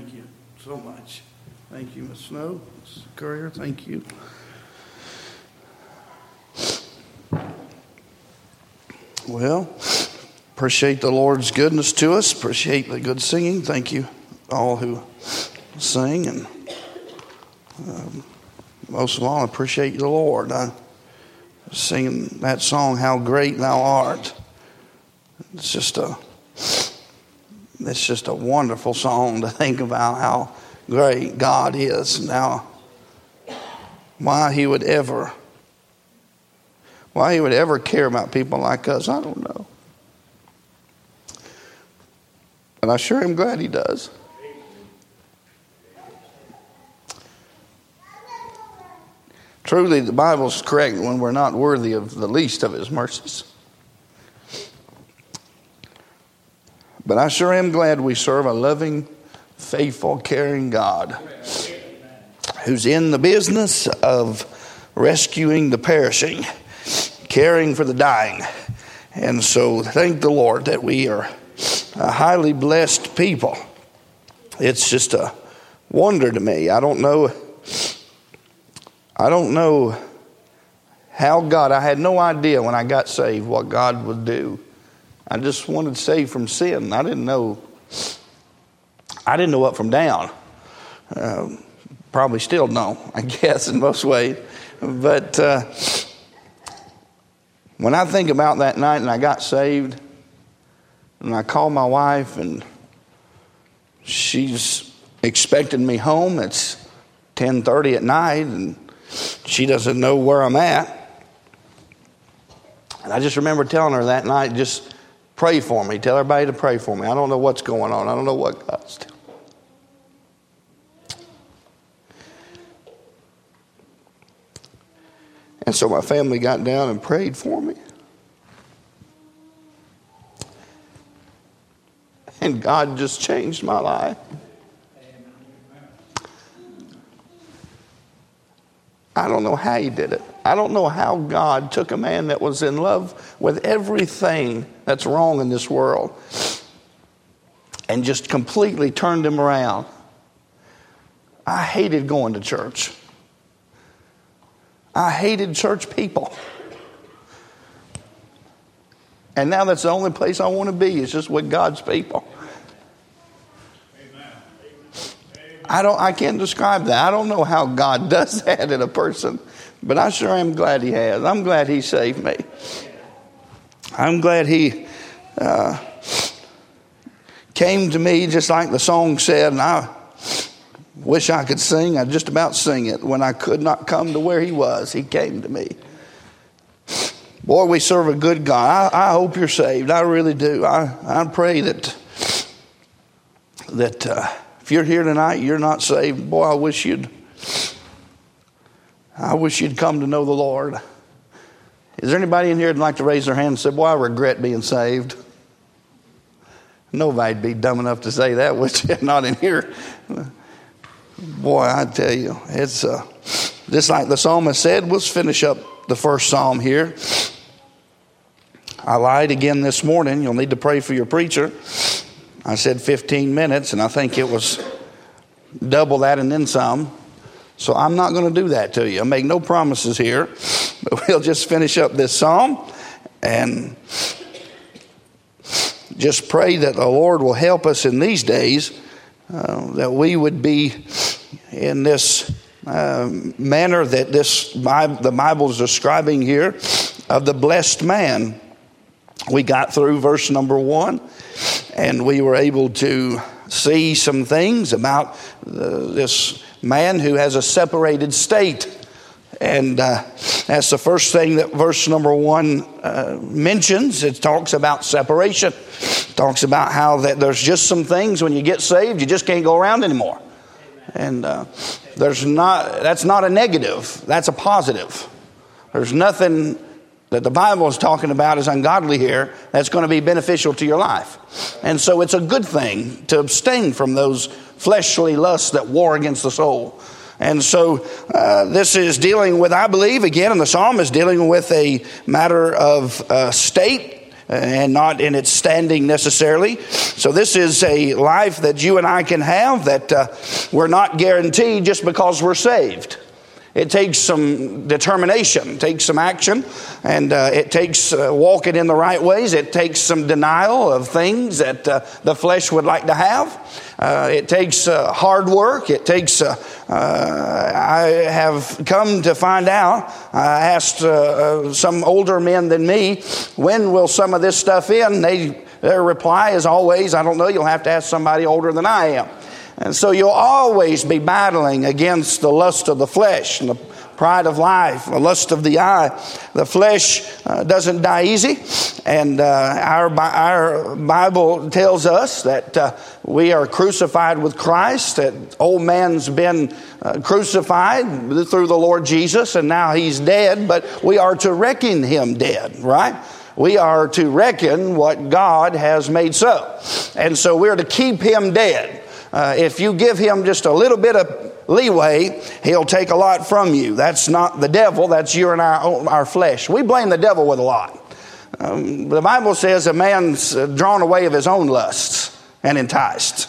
Thank you so much. Thank you, Ms. Snow, Ms. Courier. Thank you. Well, appreciate the Lord's goodness to us. Appreciate the good singing. Thank you, all who sing, and um, most of all, appreciate the Lord. I singing that song, "How Great Thou Art." It's just a, it's just a wonderful song to think about how great God is. Now, why He would ever why he would ever care about people like us, I don't know. And I sure am glad he does. Truly, the Bible's correct when we're not worthy of the least of his mercies. But I sure am glad we serve a loving, faithful, caring God who's in the business of rescuing the perishing caring for the dying. And so thank the Lord that we are a highly blessed people. It's just a wonder to me. I don't know I don't know how God I had no idea when I got saved what God would do. I just wanted saved from sin. I didn't know I didn't know up from down. Uh, probably still don't, I guess, in most ways. But uh, when I think about that night and I got saved, and I called my wife, and she's expecting me home. It's 10:30 at night, and she doesn't know where I'm at. And I just remember telling her that night, just pray for me. Tell everybody to pray for me. I don't know what's going on. I don't know what God's doing. And so my family got down and prayed for me. And God just changed my life. I don't know how he did it. I don't know how God took a man that was in love with everything that's wrong in this world and just completely turned him around. I hated going to church. I hated church people. And now that's the only place I want to be, is just with God's people. I don't I can't describe that. I don't know how God does that in a person, but I sure am glad he has. I'm glad he saved me. I'm glad he uh, came to me just like the song said, and I Wish I could sing. I just about sing it. When I could not come to where he was, he came to me. Boy, we serve a good God. I, I hope you're saved. I really do. I, I pray that that uh, if you're here tonight, you're not saved. Boy, I wish you'd. I wish you'd come to know the Lord. Is there anybody in here that'd like to raise their hand and say, "Boy, I regret being saved"? Nobody'd be dumb enough to say that, you? Not in here. Boy, I tell you, it's uh, just like the psalmist said. Let's finish up the first psalm here. I lied again this morning. You'll need to pray for your preacher. I said 15 minutes, and I think it was double that and then some. So I'm not going to do that to you. I make no promises here, but we'll just finish up this psalm and just pray that the Lord will help us in these days, uh, that we would be in this uh, manner that this the Bible is describing here of the blessed man. We got through verse number one, and we were able to see some things about uh, this man who has a separated state. And uh, that's the first thing that verse number one uh, mentions. It talks about separation. It talks about how that there's just some things when you get saved, you just can't go around anymore. And uh, there's not, that's not a negative, that's a positive. There's nothing that the Bible is talking about is ungodly here that's going to be beneficial to your life. And so it's a good thing to abstain from those fleshly lusts that war against the soul. And so uh, this is dealing with, I believe, again, and the psalm is dealing with a matter of uh, state and not in its standing necessarily. So, this is a life that you and I can have that uh, we're not guaranteed just because we're saved. It takes some determination, takes some action, and uh, it takes uh, walking in the right ways. It takes some denial of things that uh, the flesh would like to have. Uh, it takes uh, hard work. It takes, uh, I have come to find out, I asked some older men than me, when will some of this stuff end? They, their reply is always, I don't know, you'll have to ask somebody older than I am. And so you'll always be battling against the lust of the flesh and the pride of life, the lust of the eye. The flesh uh, doesn't die easy. And uh, our, our Bible tells us that uh, we are crucified with Christ, that old man's been uh, crucified through the Lord Jesus, and now he's dead, but we are to reckon him dead, right? We are to reckon what God has made so. And so we're to keep him dead. Uh, if you give him just a little bit of leeway, he'll take a lot from you. That's not the devil, that's you and our, our flesh. We blame the devil with a lot. Um, the Bible says a man's drawn away of his own lusts and enticed.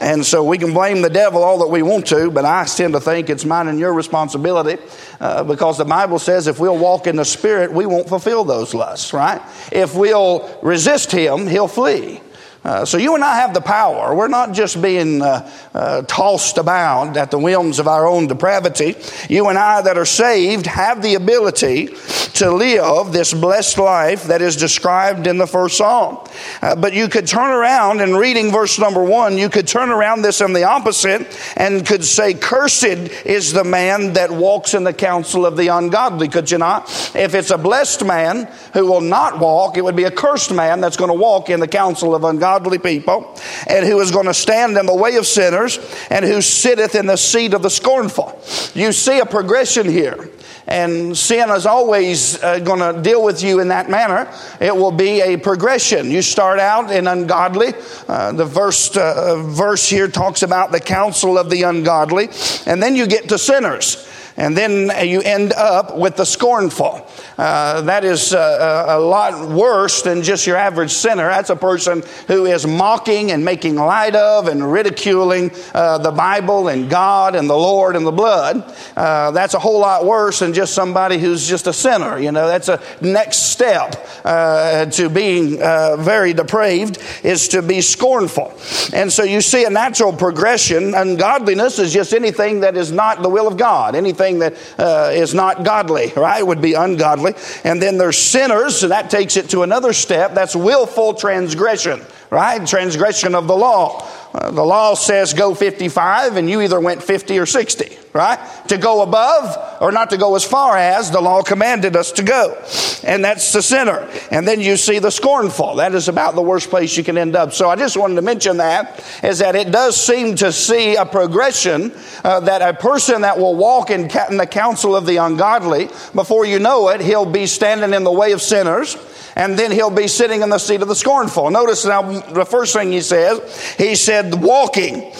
And so we can blame the devil all that we want to, but I tend to think it's mine and your responsibility uh, because the Bible says if we'll walk in the Spirit, we won't fulfill those lusts, right? If we'll resist him, he'll flee. Uh, so you and I have the power. We're not just being uh, uh, tossed about at the whims of our own depravity. You and I that are saved have the ability to live this blessed life that is described in the first psalm. Uh, but you could turn around and reading verse number one, you could turn around this in the opposite and could say, Cursed is the man that walks in the counsel of the ungodly, could you not? If it's a blessed man who will not walk, it would be a cursed man that's going to walk in the counsel of ungodly godly people, and who is going to stand in the way of sinners, and who sitteth in the seat of the scornful. You see a progression here. And sin is always uh, going to deal with you in that manner. It will be a progression. You start out in ungodly. Uh, the first uh, verse here talks about the counsel of the ungodly. And then you get to sinners and then you end up with the scornful. Uh, that is uh, a lot worse than just your average sinner. That's a person who is mocking and making light of and ridiculing uh, the Bible and God and the Lord and the blood. Uh, that's a whole lot worse than just somebody who's just a sinner. You know, that's a next step uh, to being uh, very depraved is to be scornful. And so you see a natural progression. Ungodliness is just anything that is not the will of God, anything anything that uh, is not godly, right? Would be ungodly. And then there's sinners, and that takes it to another step. That's willful transgression, right? Transgression of the law. Uh, the law says go 55, and you either went 50 or 60, right? To go above or not to go as far as the law commanded us to go. And that's the sinner. And then you see the scornful. That is about the worst place you can end up. So I just wanted to mention that is that it does seem to see a progression uh, that a person that will walk in, in the counsel of the ungodly, before you know it, he'll be standing in the way of sinners and then he'll be sitting in the seat of the scornful. Notice now the first thing he says, he said walking.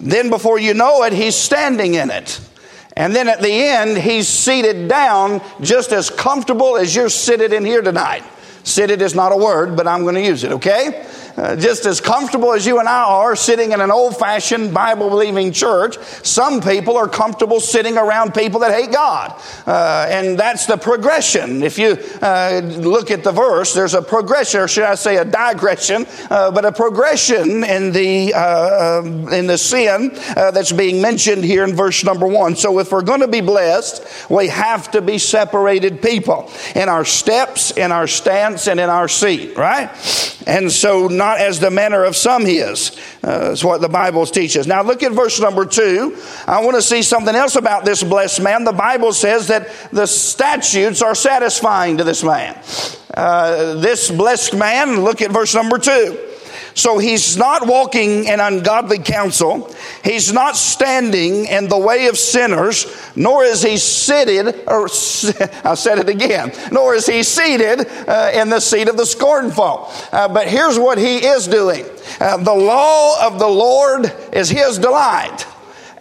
Then before you know it, he's standing in it. And then at the end, he's seated down just as comfortable as you're seated in here tonight. Seated is not a word, but I'm going to use it, okay? Uh, just as comfortable as you and I are sitting in an old fashioned Bible believing church, some people are comfortable sitting around people that hate God. Uh, and that's the progression. If you uh, look at the verse, there's a progression, or should I say a digression, uh, but a progression in the, uh, um, in the sin that's being mentioned here in verse number one. So if we're going to be blessed, we have to be separated people in our steps, in our stance, and in our seat, right? And so not not as the manner of some he is. Uh, that's what the Bible teaches. Now look at verse number two. I want to see something else about this blessed man. The Bible says that the statutes are satisfying to this man. Uh, this blessed man, look at verse number two. So he's not walking in ungodly counsel. He's not standing in the way of sinners, nor is he seated, or I said it again, nor is he seated uh, in the seat of the scornful. Uh, but here's what he is doing. Uh, the law of the Lord is his delight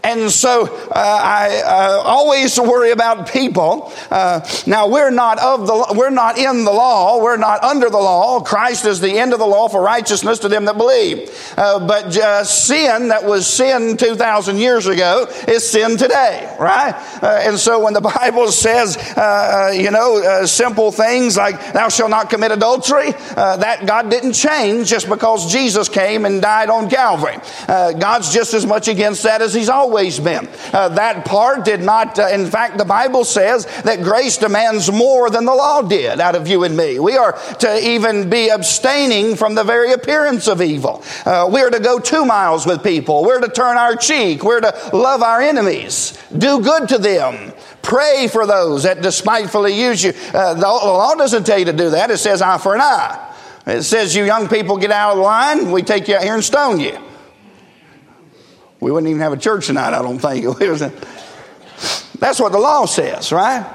And so uh, I uh, always worry about people. Uh, now we're not of the, we're not in the law. We're not under the law. Christ is the end of the law for righteousness to them that believe. Uh, but uh, sin that was sin 2,000 years ago is sin today, right? Uh, and so when the Bible says, you know, simple things like thou shalt not commit adultery, that God didn't change just because Jesus came and died on Calvary. God's just as much against that as he's always been. Uh, that part did not, uh, in fact, the Bible says that grace demands more than the law did out of you and me. We are to even be abstaining from the very appearance of evil. Uh, we're to go two miles with people. We're to turn our cheek. We're to love our enemies, do good to them. Pray for those that despitefully use you. Uh, the, the law doesn't tell you to do that. It says eye for an eye. It says, you young people get out of line, we take you out here and stone you. We wouldn't even have a church tonight, I don't think. That's what the law says, right?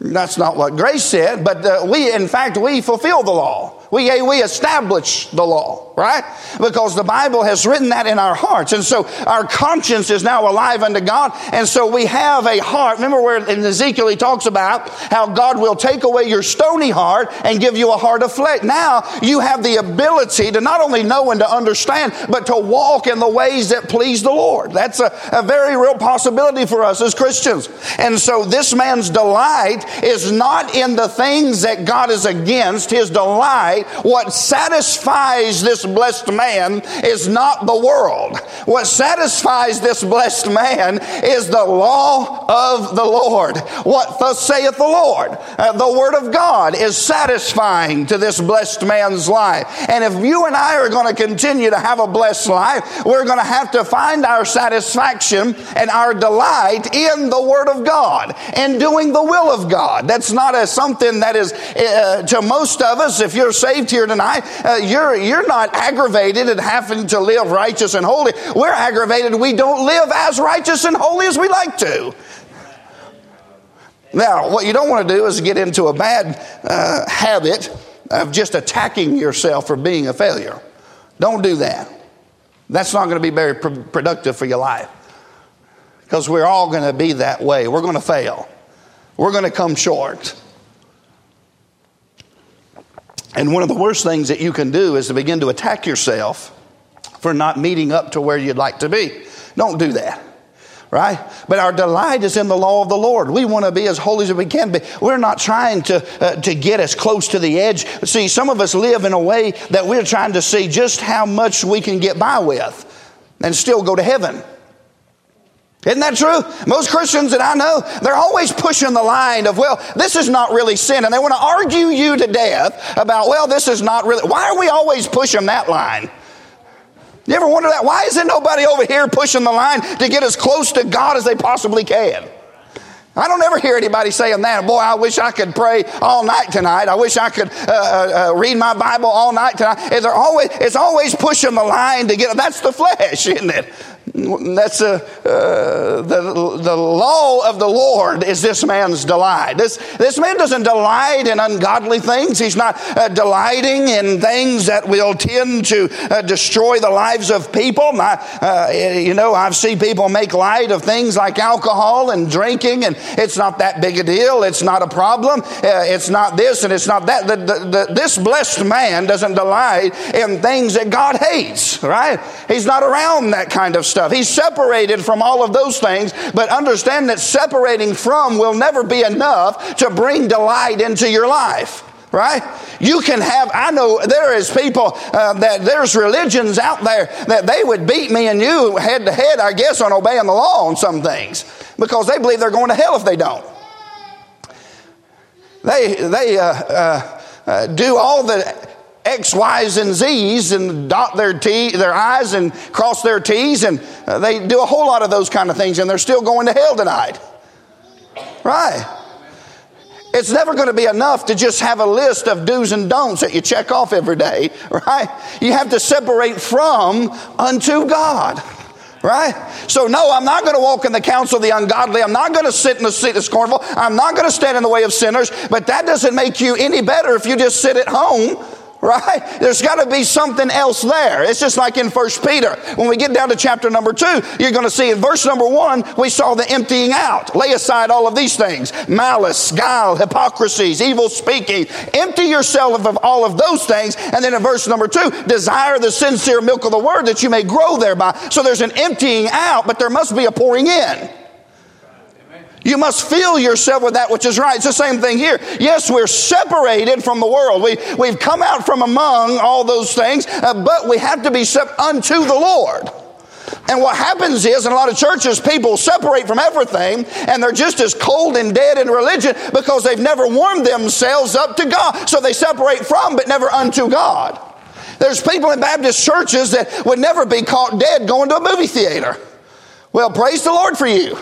That's not what grace said, but uh, we, in fact, we fulfill the law. We, eh, we establish the law, right? Because the Bible has written that in our hearts. And so our conscience is now alive unto God. And so we have a heart. Remember where in Ezekiel he talks about how God will take away your stony heart and give you a heart of flesh. Now you have the ability to not only know and to understand, but to walk in the ways that please the Lord. That's a, a very real possibility for us as Christians. And so this man's delight is not in the things that God is against. His delight what satisfies this blessed man is not the world. What satisfies this blessed man is the law of the Lord. What thus saith the Lord? Uh, the word of God is satisfying to this blessed man's life. And if you and I are going to continue to have a blessed life, we're going to have to find our satisfaction and our delight in the word of God and doing the will of God. That's not a, something that is uh, to most of us, if you're saved, saved here tonight, uh, you're, you're not aggravated at having to live righteous and holy. We're aggravated we don't live as righteous and holy as we like to. Now, what you don't want to do is get into a bad uh, habit of just attacking yourself for being a failure. Don't do that. That's not going to be very pr- productive for your life. Because we're all going to be that way. We're going to fail. We're going to come short. And one of the worst things that you can do is to begin to attack yourself for not meeting up to where you'd like to be. Don't do that. Right? But our delight is in the law of the Lord. We want to be as holy as we can be. We're not trying to, uh, to get as close to the edge. See, some of us live in a way that we're trying to see just how much we can get by with and still go to heaven. Isn't that true? Most Christians that I know, they're always pushing the line of, well, this is not really sin. And they want to argue you to death about, well, this is not really. Why are we always pushing that line? You ever wonder that? Why isn't nobody over here pushing the line to get as close to God as they possibly can? I don't ever hear anybody saying that. Boy, I wish I could pray all night tonight. I wish I could uh, uh, uh read my Bible all night tonight. It's always, it's always pushing the line to get. That's the flesh, isn't it? That's a, uh, the, the law of the Lord is this man's delight. This, this man doesn't delight in ungodly things. He's not uh, delighting in things that will tend to uh, destroy the lives of people. I, uh, you know, I've seen people make light of things like alcohol and drinking, and it's not that big a deal. It's not a problem. Uh, it's not this and it's not that. The, the, the, this blessed man doesn't delight in things that God hates, right? He's not around that kind of stuff He's separated from all of those things, but understand that separating from will never be enough to bring delight into your life right? You can have, I know there is people uh, that there's religions out there that they would beat me and you head to head, I guess, on obeying the law on some things because they believe they're going to hell if they don't. They, they uh, uh, uh do all the X, Y's, and Z's and dot their T, their I's and cross their T's, and uh, they do a whole lot of those kind of things, and they're still going to hell tonight. Right. It's never going to be enough to just have a list of do's and don'ts that you check off every day, right? You have to separate from unto God. Right? So, no, I'm not going to walk in the counsel of the ungodly. I'm not going to sit in the seat of scornful. I'm not going to stand in the way of sinners. But that doesn't make you any better if you just sit at home right? There's got to be something else there. It's just like in First Peter. When we get down to chapter number two, you're going to see in verse number one, we saw the emptying out. Lay aside all of these things malice, guile, hypocrisies, evil speaking. Empty yourself of all of those things. And then in verse number two, desire the sincere milk of the word that you may grow thereby. So there's an emptying out, but there must be a pouring in. You must fill yourself with that which is right. It's the same thing here. Yes, we're separated from the world. We, we've come out from among all those things, uh, but we have to be sep- unto the Lord. And what happens is, in a lot of churches, people separate from everything and they're just as cold and dead in religion because they've never warmed themselves up to God. So they separate from, but never unto God. There's people in Baptist churches that would never be caught dead going to a movie theater. Well, praise the Lord for you.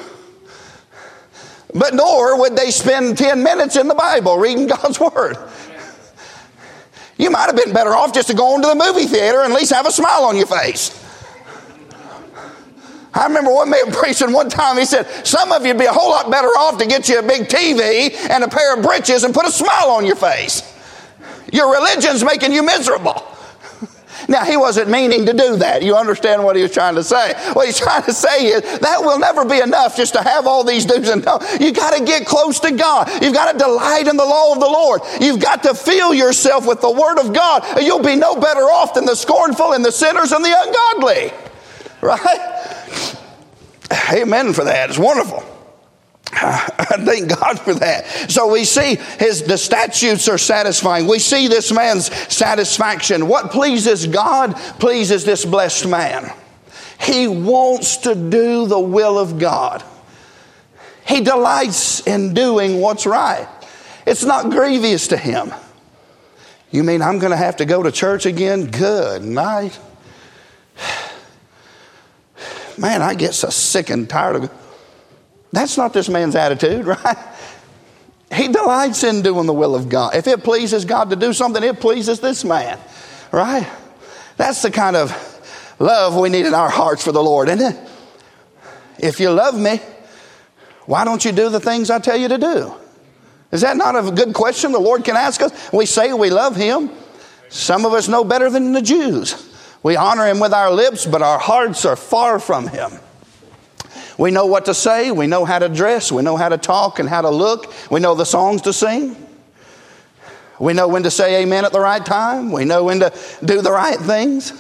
But nor would they spend 10 minutes in the Bible reading God's Word. You might have been better off just to go into the movie theater and at least have a smile on your face. I remember one man preaching one time, he said, Some of you'd be a whole lot better off to get you a big TV and a pair of breeches and put a smile on your face. Your religion's making you miserable. Now, he wasn't meaning to do that. You understand what he was trying to say? What he's trying to say is that will never be enough just to have all these do's and don'ts. You got to get close to God. You've got to delight in the law of the Lord. You've got to fill yourself with the word of God. You'll be no better off than the scornful and the sinners and the ungodly. Right? Amen for that. It's wonderful. I thank God for that. So we see his the statutes are satisfying. We see this man's satisfaction. What pleases God pleases this blessed man. He wants to do the will of God. He delights in doing what's right. It's not grievous to him. You mean I'm going to have to go to church again? Good night. Man, I get so sick and tired of that's not this man's attitude, right? He delights in doing the will of God. If it pleases God to do something, it pleases this man, right? That's the kind of love we need in our hearts for the Lord, isn't it? If you love me, why don't you do the things I tell you to do? Is that not a good question the Lord can ask us? We say we love Him. Some of us know better than the Jews. We honor Him with our lips, but our hearts are far from Him. We know what to say, we know how to dress, we know how to talk and how to look, we know the songs to sing. We know when to say amen at the right time, we know when to do the right things.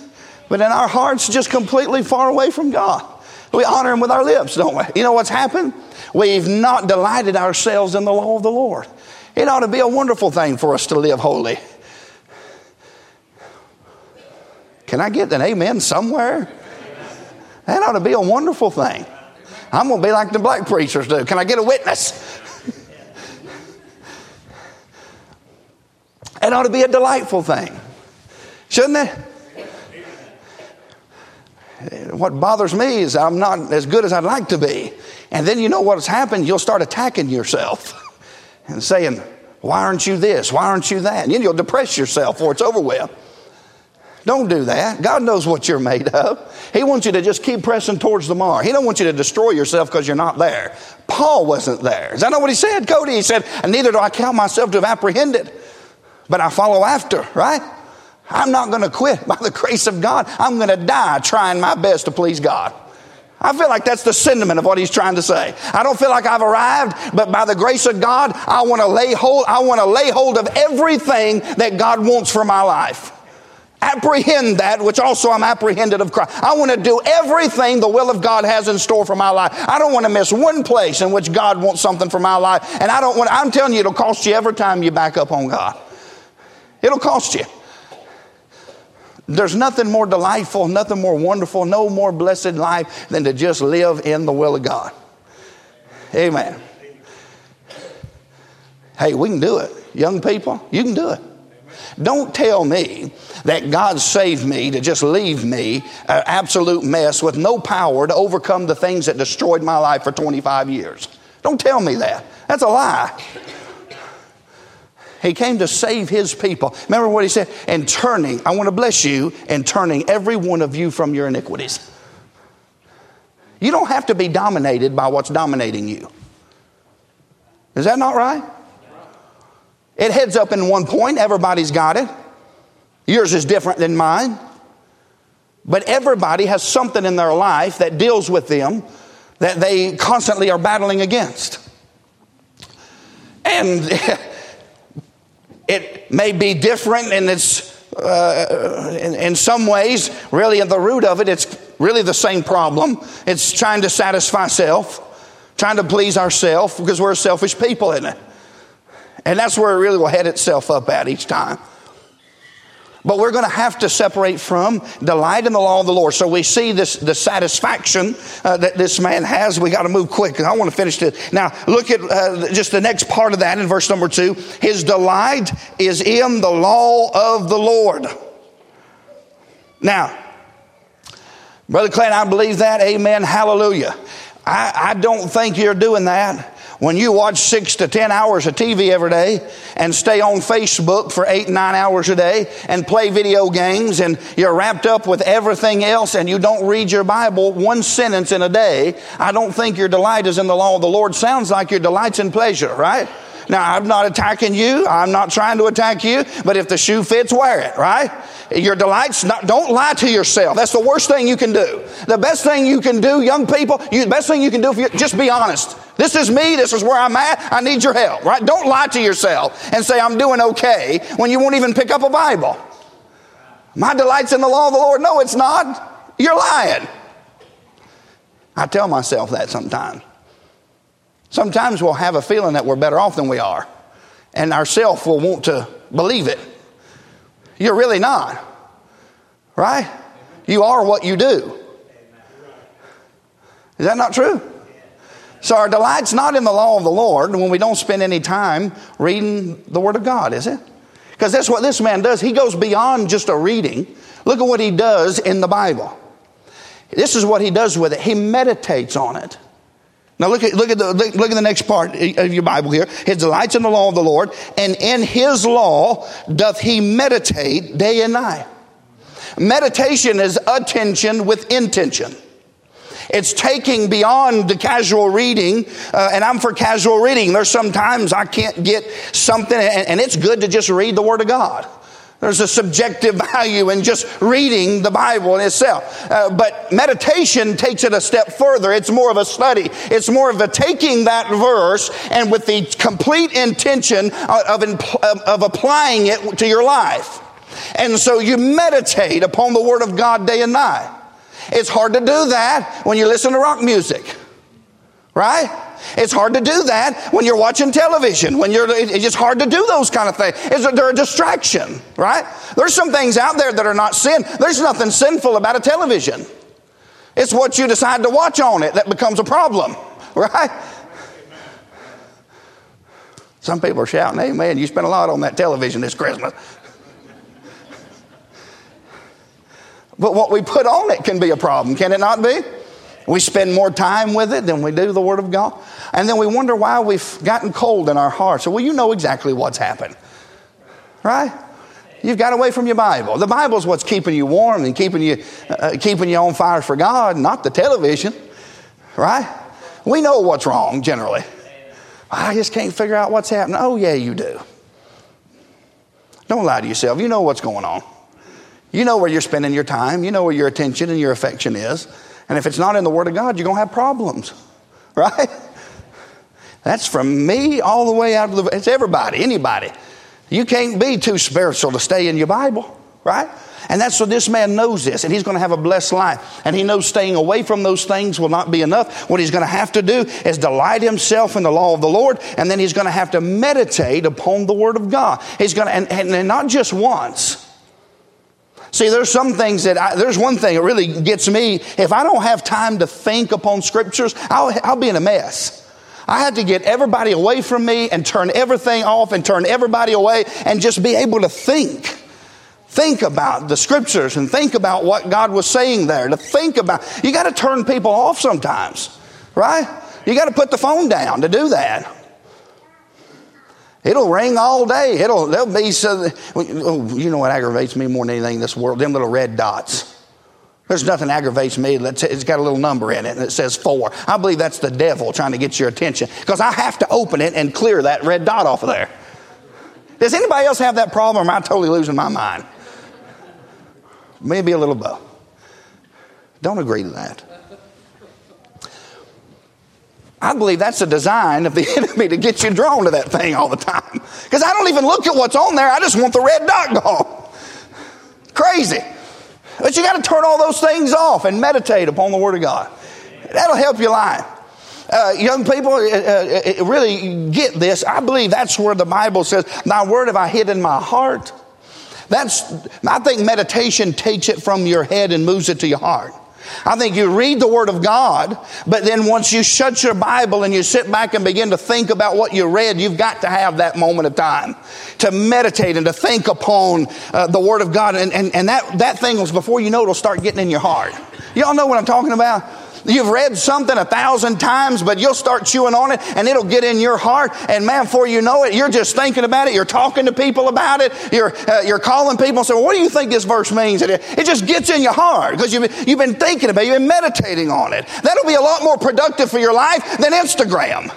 But in our hearts, just completely far away from God. We honor Him with our lips, don't we? You know what's happened? We've not delighted ourselves in the law of the Lord. It ought to be a wonderful thing for us to live holy. Can I get an amen somewhere? That ought to be a wonderful thing. I'm going to be like the black preachers do. Can I get a witness? it ought to be a delightful thing, shouldn't it? What bothers me is I'm not as good as I'd like to be. And then you know what's happened? You'll start attacking yourself and saying, Why aren't you this? Why aren't you that? And then you'll depress yourself before it's over with. Don't do that. God knows what you're made of. He wants you to just keep pressing towards the mark. He don't want you to destroy yourself because you're not there. Paul wasn't there. Is that not what he said, Cody? He said, and neither do I count myself to have apprehended, but I follow after, right? I'm not going to quit by the grace of God. I'm going to die trying my best to please God. I feel like that's the sentiment of what he's trying to say. I don't feel like I've arrived, but by the grace of God, I want to lay hold, I want to lay hold of everything that God wants for my life apprehend that which also I'm apprehended of Christ. I want to do everything the will of God has in store for my life. I don't want to miss one place in which God wants something for my life. And I don't want, I'm telling you, it'll cost you every time you back up on God. It'll cost you. There's nothing more delightful, nothing more wonderful, no more blessed life than to just live in the will of God. Amen. Hey, we can do it. Young people, you can do it. Don't tell me that God saved me to just leave me an absolute mess with no power to overcome the things that destroyed my life for 25 years. Don't tell me that. That's a lie. He came to save his people. Remember what he said? And turning, I want to bless you, and turning every one of you from your iniquities. You don't have to be dominated by what's dominating you. Is that not right? It heads up in one point, everybody's got it. Yours is different than mine. But everybody has something in their life that deals with them that they constantly are battling against. And it may be different and it's uh, in, in, some ways, really at the root of it, it's really the same problem. It's trying to satisfy self, trying to please ourselves because we're selfish people, isn't it? And that's where it really will head itself up at each time. But we're going to have to separate from delight in the law of the Lord. So we see this the satisfaction uh, that this man has. We got to move quick. I want to finish it now. Look at uh, just the next part of that in verse number two. His delight is in the law of the Lord. Now, Brother Clayton, I believe that. Amen. Hallelujah. I, I don't think you're doing that when you watch six to ten hours of TV every day and stay on Facebook for eight, nine hours a day and play video games and you're wrapped up with everything else and you don't read your Bible one sentence in a day, I don't think your delight is in the law of the Lord. Sounds like your delight's in pleasure, right? Now, I'm not attacking you. I'm not trying to attack you, but if the shoe fits, wear it, right? Your delight's not, don't lie to yourself. That's the worst thing you can do. The best thing you can do, young people, you, the best thing you can do, for you, just be honest. This is me. This is where I'm at. I need your help, right? Don't lie to yourself and say I'm doing okay when you won't even pick up a Bible. My delight's in the law of the Lord. No, it's not. You're lying. I tell myself that sometimes. Sometimes we'll have a feeling that we're better off than we are, and ourself will want to believe it. You're really not, right? You are what you do. Is that not true? So our delight's not in the law of the Lord when we don't spend any time reading the Word of God, is it? Because that's what this man does. He goes beyond just a reading. Look at what he does in the Bible. This is what he does with it. He meditates on it. Now look at, look at the, look, at the next part of your Bible here. His delights in the law of the Lord, and in his law doth he meditate day and night. Meditation is attention with intention. It's taking beyond the casual reading, uh, and I'm for casual reading. There's sometimes I can't get something, and, and it's good to just read the Word of God. There's a subjective value in just reading the Bible in itself. Uh, but meditation takes it a step further. It's more of a study. It's more of a taking that verse and with the complete intention of, of, of applying it to your life. And so you meditate upon the Word of God day and night. It's hard to do that when you listen to rock music, right? It's hard to do that when you're watching television, when you're, it's just hard to do those kind of things. It's, they're a distraction, right? There's some things out there that are not sin. There's nothing sinful about a television. It's what you decide to watch on it that becomes a problem, right? Some people are shouting, hey, Amen. You spent a lot on that television this Christmas. But what we put on it can be a problem, can it not be? We spend more time with it than we do the Word of God. And then we wonder why we've gotten cold in our hearts. Well, you know exactly what's happened, right? You've got away from your Bible. The Bible's what's keeping you warm and keeping you, uh, keeping you on fire for God, not the television, right? We know what's wrong generally. I just can't figure out what's happening. Oh, yeah, you do. Don't lie to yourself. You know what's going on. You know where you're spending your time. You know where your attention and your affection is. And if it's not in the Word of God, you're going to have problems, right? That's from me all the way out of the, it's everybody, anybody. You can't be too spiritual to stay in your Bible, right? And that's what this man knows this, and he's going to have a blessed life. And he knows staying away from those things will not be enough. What he's going to have to do is delight himself in the law of the Lord, and then he's going to have to meditate upon the Word of God. He's going to, and, and not just once. See, there's some things that I, there's one thing that really gets me. If I don't have time to think upon scriptures, I'll, I'll be in a mess. I had to get everybody away from me and turn everything off and turn everybody away and just be able to think. Think about the scriptures and think about what God was saying there. To think about, you got to turn people off sometimes, right? You got to put the phone down to do that. It'll ring all day. It'll, there'll be so, oh, you know what aggravates me more than anything in this world? Them little red dots. There's nothing aggravates me. It's got a little number in it and it says four. I believe that's the devil trying to get your attention because I have to open it and clear that red dot off of there. Does anybody else have that problem or am I totally losing my mind? maybe a little bow. Don't agree to that. I believe that's a design of the enemy to get you drawn to that thing all the time. Because I don't even look at what's on there, I just want the red dot gone. Crazy. But you got to turn all those things off and meditate upon the Word of God. That'll help your life. Uh, young people, uh, uh, uh, really get this. I believe that's where the Bible says, "Thy word have I hid in my heart." That's. I think meditation takes it from your head and moves it to your heart. I think you read the Word of God, but then once you shut your Bible and you sit back and begin to think about what you read, you've got to have that moment of time to meditate and to think upon uh, the Word of God. And, and, and that, that thing was before you know it'll start getting in your heart. Y'all know what I'm talking about? You've read something a thousand times, but you'll start chewing on it and it'll get in your heart. And man, before you know it, you're just thinking about it. You're talking to people about it. You're, uh, you're calling people and saying, well, what do you think this verse means? It, it just gets in your heart because you've, you've been thinking about it. You've been meditating on it. That'll be a lot more productive for your life than Instagram.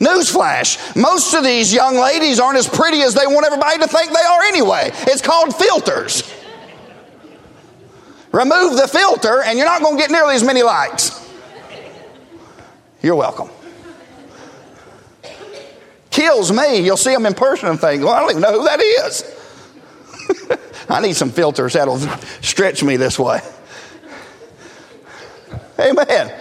Newsflash, most of these young ladies aren't as pretty as they want everybody to think they are anyway. It's called filters. Remove the filter, and you're not going to get nearly as many likes. You're welcome. Kills me. You'll see them in person and think, well, I don't even know who that is. I need some filters that'll stretch me this way. Amen.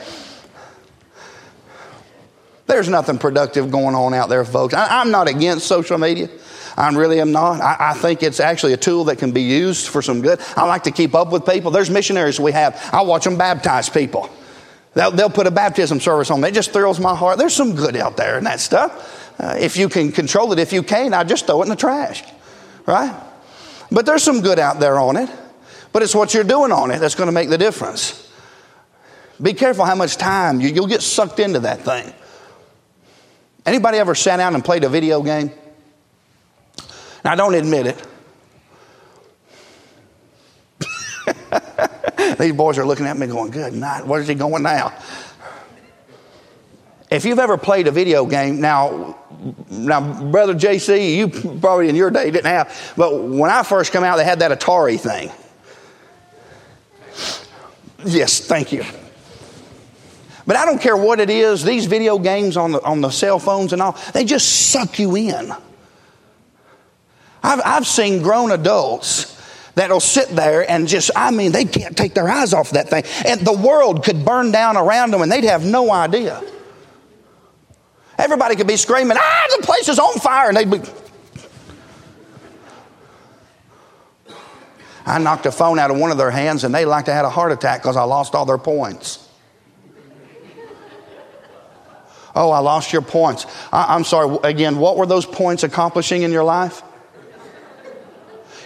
There's nothing productive going on out there, folks. I, am not against social media. I really am not. I, I, think it's actually a tool that can be used for some good. I like to keep up with people. There's missionaries we have. I watch them baptize people. They'll, they'll put a baptism service on. It just thrills my heart. There's some good out there in that stuff. Uh, if you can control it, if you can't, I just throw it in the trash. Right? But there's some good out there on it. But it's what you're doing on it that's going to make the difference. Be careful how much time you, you'll get sucked into that thing. Anybody ever sat down and played a video game? Now, don't admit it. These boys are looking at me going, Good night. Where's he going now? If you've ever played a video game, now, now, brother JC, you probably in your day didn't have, but when I first came out, they had that Atari thing. Yes, thank you. But I don't care what it is, these video games on the, on the cell phones and all, they just suck you in. I've, I've seen grown adults that'll sit there and just, I mean, they can't take their eyes off that thing. And the world could burn down around them and they'd have no idea. Everybody could be screaming, ah, the place is on fire. And they'd be. I knocked a phone out of one of their hands and they like to had a heart attack because I lost all their points. Oh, I lost your points. I, am sorry. Again, what were those points accomplishing in your life?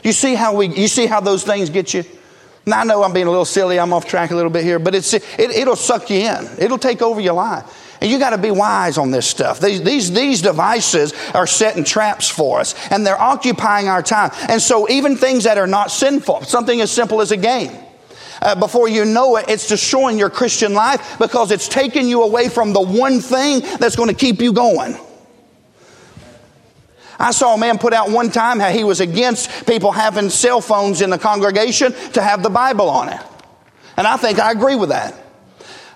You see how we, you see how those things get you? Now I know I'm being a little silly. I'm off track a little bit here, but it's, it, it'll suck you in. It'll take over your life. And you got to be wise on this stuff. These, these, these devices are setting traps for us and they're occupying our time. And so even things that are not sinful, something as simple as a game, uh, before you know it, it's destroying your Christian life because it's taking you away from the one thing that's going to keep you going. I saw a man put out one time how he was against people having cell phones in the congregation to have the Bible on it. And I think I agree with that.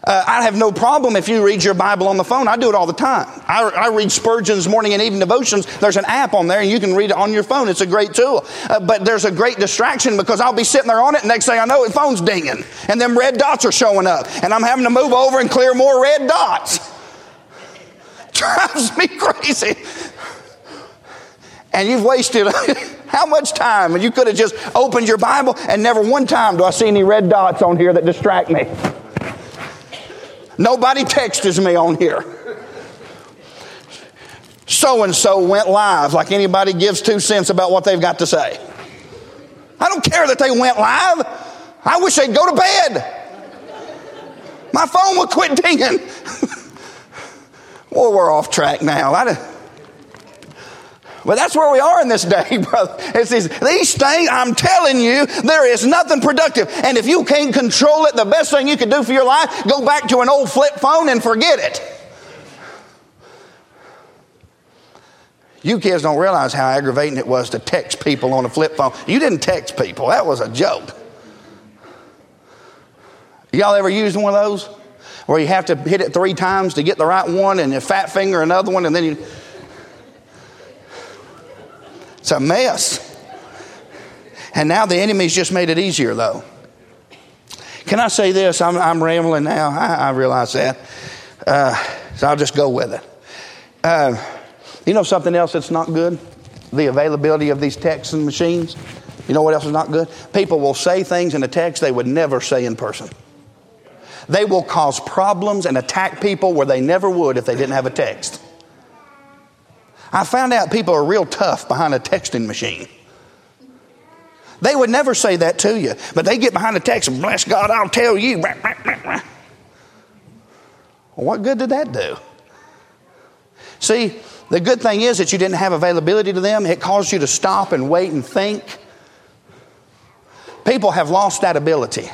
Uh, I have no problem if you read your Bible on the phone. I do it all the time. I, I, read Spurgeon's morning and evening devotions. There's an app on there and you can read it on your phone. It's a great tool. Uh, but there's a great distraction because I'll be sitting there on it and next thing I know, the phone's dinging and them red dots are showing up and I'm having to move over and clear more red dots. Drives me crazy and you've wasted how much time? And you could have just opened your Bible and never one time do I see any red dots on here that distract me. Nobody texts me on here. So and so went live, like anybody gives two cents about what they've got to say. I don't care that they went live. I wish they'd go to bed. My phone would quit dinging. well, we're off track now. I, but that's where we are in this day, brother. It's these, these things, I'm telling you, there is nothing productive. And if you can't control it, the best thing you can do for your life, go back to an old flip phone and forget it. You kids don't realize how aggravating it was to text people on a flip phone. You didn't text people, that was a joke. Y'all ever used one of those? Where you have to hit it three times to get the right one and your fat finger another one and then you. It's a mess. And now the enemy's just made it easier, though. Can I say this? I'm, I'm rambling now. I, I realize that. Uh, so I'll just go with it. Uh, you know something else that's not good? The availability of these texts and machines. You know what else is not good? People will say things in a text they would never say in person. They will cause problems and attack people where they never would if they didn't have a text. I found out people are real tough behind a texting machine. They would never say that to you, but they get behind the text and bless God, I'll tell you. What good did that do? See, the good thing is that you didn't have availability to them. It caused you to stop and wait and think. People have lost that ability.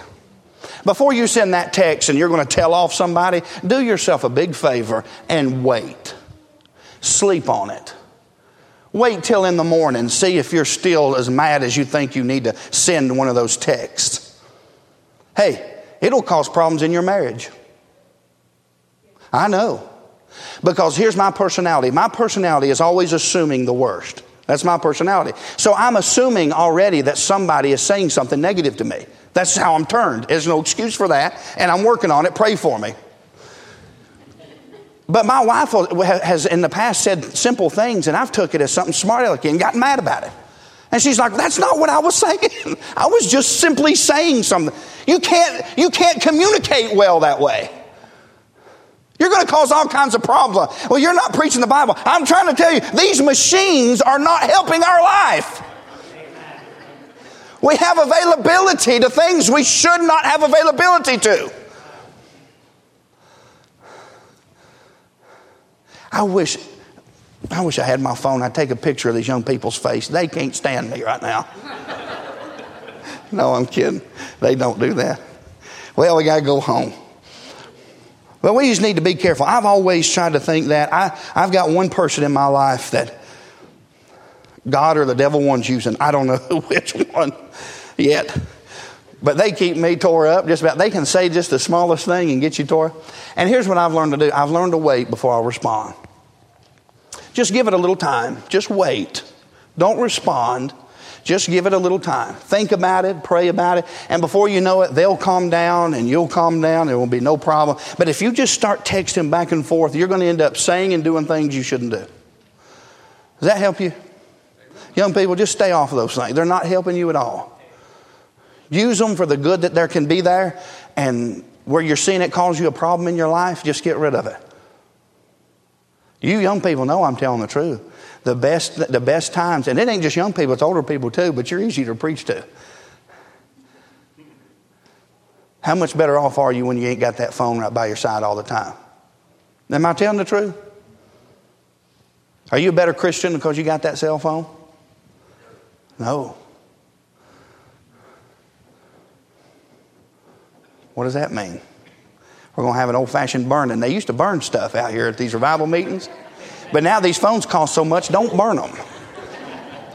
Before you send that text and you're going to tell off somebody, do yourself a big favor and wait. Sleep on it. Wait till in the morning, see if you're still as mad as you think you need to send one of those texts. Hey, it'll cause problems in your marriage. I know. Because here's my personality my personality is always assuming the worst. That's my personality. So I'm assuming already that somebody is saying something negative to me. That's how I'm turned. There's no excuse for that, and I'm working on it. Pray for me. But my wife has in the past said simple things, and I've took it as something smart alecky and gotten mad about it. And she's like, "That's not what I was saying. I was just simply saying something. You can't you can't communicate well that way. You're going to cause all kinds of problems. Well, you're not preaching the Bible. I'm trying to tell you, these machines are not helping our life. We have availability to things we should not have availability to. I wish, I wish I had my phone. I'd take a picture of these young people's face. They can't stand me right now. no, I'm kidding. They don't do that. Well, we got to go home. But we just need to be careful. I've always tried to think that. I, I've got one person in my life that God or the devil wants using. I don't know which one yet. But they keep me tore up just about. They can say just the smallest thing and get you tore. And here's what I've learned to do I've learned to wait before I respond. Just give it a little time. Just wait. Don't respond. Just give it a little time. Think about it, pray about it, and before you know it, they'll calm down and you'll calm down. There will be no problem. But if you just start texting back and forth, you're going to end up saying and doing things you shouldn't do. Does that help you? Young people, just stay off of those things. They're not helping you at all. Use them for the good that there can be there, and where you're seeing it cause you a problem in your life, just get rid of it. You young people know I'm telling the truth. The best, the best times, and it ain't just young people, it's older people too, but you're easy to preach to. How much better off are you when you ain't got that phone right by your side all the time? Am I telling the truth? Are you a better Christian because you got that cell phone? No. What does that mean? We're going to have an old fashioned burning. They used to burn stuff out here at these revival meetings. But now these phones cost so much, don't burn them.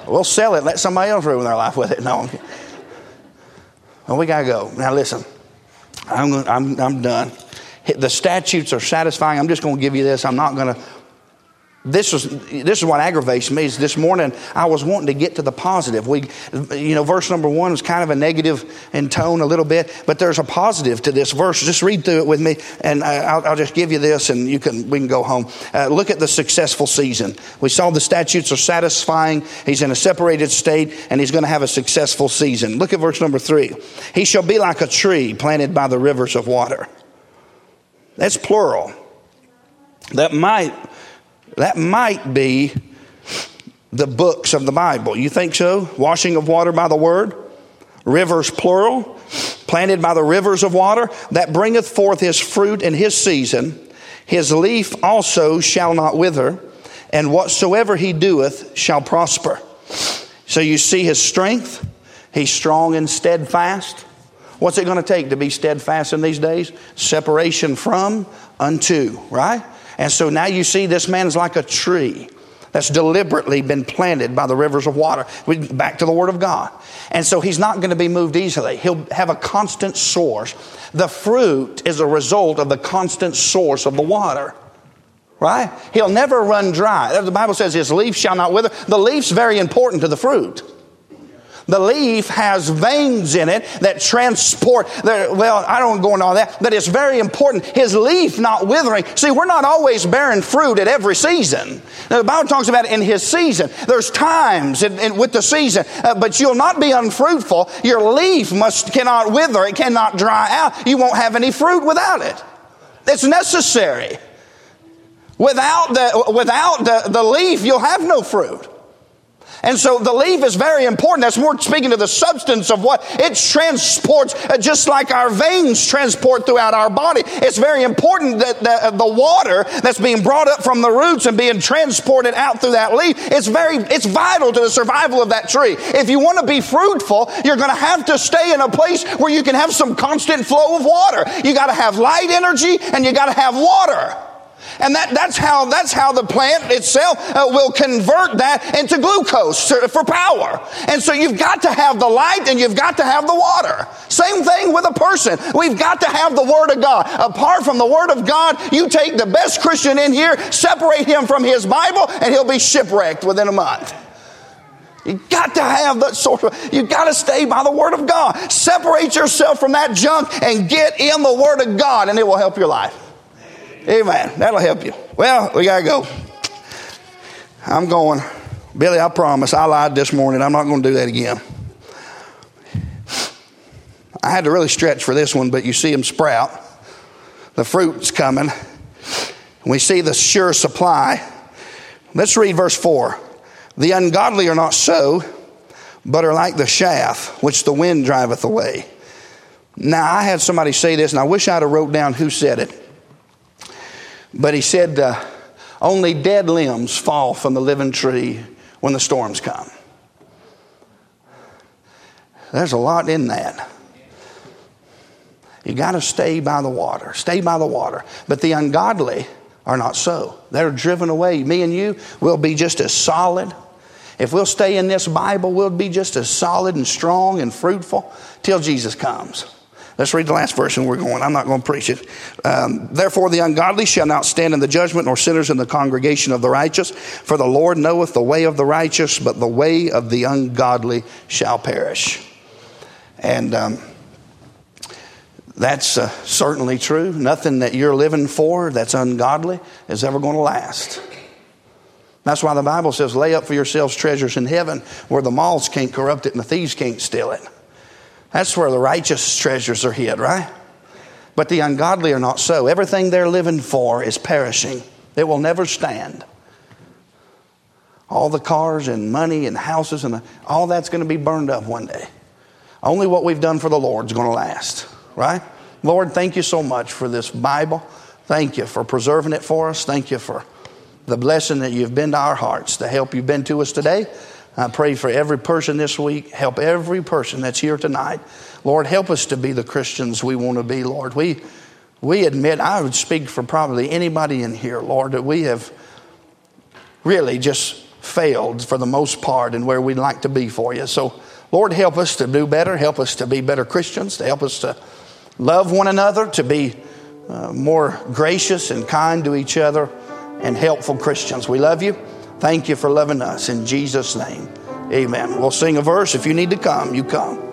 We'll sell it, let somebody else ruin their life with it. No. Well, we got to go. Now, listen, I'm, I'm, I'm done. The statutes are satisfying. I'm just going to give you this. I'm not going to this is this is what aggravates me. Is this morning I was wanting to get to the positive. We, you know, verse number one was kind of a negative in tone a little bit, but there's a positive to this verse. Just read through it with me, and I'll, I'll just give you this, and you can we can go home. Uh, look at the successful season. We saw the statutes are satisfying. He's in a separated state, and he's going to have a successful season. Look at verse number three. He shall be like a tree planted by the rivers of water. That's plural. That might that might be the books of the Bible. You think so? Washing of water by the word, rivers plural, planted by the rivers of water, that bringeth forth his fruit in his season. His leaf also shall not wither, and whatsoever he doeth shall prosper. So you see his strength. He's strong and steadfast. What's it going to take to be steadfast in these days? Separation from unto, right? And so now you see this man is like a tree. that's deliberately been planted by the rivers of water. Back to the Word of God. And so he's not going to be moved easily. He'll have a constant source. The fruit is a result of the constant source of the water. Right? He'll never run dry. The Bible says his leaf shall not wither. The leaf's very important to the fruit. The leaf has veins in it that transport, well, I don't go into all that, but it's very important. His leaf not withering. See, we're not always bearing fruit at every season. Now, the Bible talks about in his season. There's times in, in, with the season, uh, but you'll not be unfruitful. Your leaf must, cannot wither. It cannot dry out. You won't have any fruit without it. It's necessary. Without the, without the, the leaf, you'll have no fruit. And so the leaf is very important. That's more speaking to the substance of what it transports, uh, just like our veins transport throughout our body. It's very important that the, uh, the, water that's being brought up from the roots and being transported out through that leaf, it's very, it's vital to the survival of that tree. If you want to be fruitful, you're going to have to stay in a place where you can have some constant flow of water. You got to have light energy and you got to have water. And that, that's, how, that's how the plant itself uh, will convert that into glucose for power. And so you've got to have the light and you've got to have the water. Same thing with a person. We've got to have the Word of God. Apart from the Word of God, you take the best Christian in here, separate him from his Bible, and he'll be shipwrecked within a month. You got to have that sort of, you got to stay by the Word of God. Separate yourself from that junk and get in the Word of God, and it will help your life. Amen. That'll help you. Well, we got to go. I'm going. Billy, I promise I lied this morning. I'm not going to do that again. I had to really stretch for this one, but you see them sprout. The fruit's coming. We see the sure supply. Let's read verse 4. The ungodly are not so, but are like the chaff which the wind driveth away. Now, I had somebody say this, and I wish I'd have wrote down who said it. But he said, uh, only dead limbs fall from the living tree when the storms come. There's a lot in that. You got to stay by the water. Stay by the water. But the ungodly are not so. They're driven away. Me and you will be just as solid. If we'll stay in this Bible, we'll be just as solid and strong and fruitful till Jesus comes. Let's read the last verse and we're going. I'm not going to preach it. Um, Therefore, the ungodly shall not stand in the judgment, nor sinners in the congregation of the righteous. For the Lord knoweth the way of the righteous, but the way of the ungodly shall perish. And um, that's uh, certainly true. Nothing that you're living for that's ungodly is ever going to last. That's why the Bible says, lay up for yourselves treasures in heaven where the moths can't corrupt it and the thieves can't steal it. That's where the righteous treasures are hid, right? But the ungodly are not so. Everything they're living for is perishing, it will never stand. All the cars and money and houses and the, all that's going to be burned up one day. Only what we've done for the Lord is going to last, right? Lord, thank you so much for this Bible. Thank you for preserving it for us. Thank you for the blessing that you've been to our hearts, the help you've been to us today. I pray for every person this week. Help every person that's here tonight. Lord, help us to be the Christians we want to be, Lord. We, we admit, I would speak for probably anybody in here, Lord, that we have really just failed for the most part in where we'd like to be for you. So, Lord, help us to do better. Help us to be better Christians, to help us to love one another, to be uh, more gracious and kind to each other, and helpful Christians. We love you. Thank you for loving us. In Jesus' name, amen. We'll sing a verse. If you need to come, you come.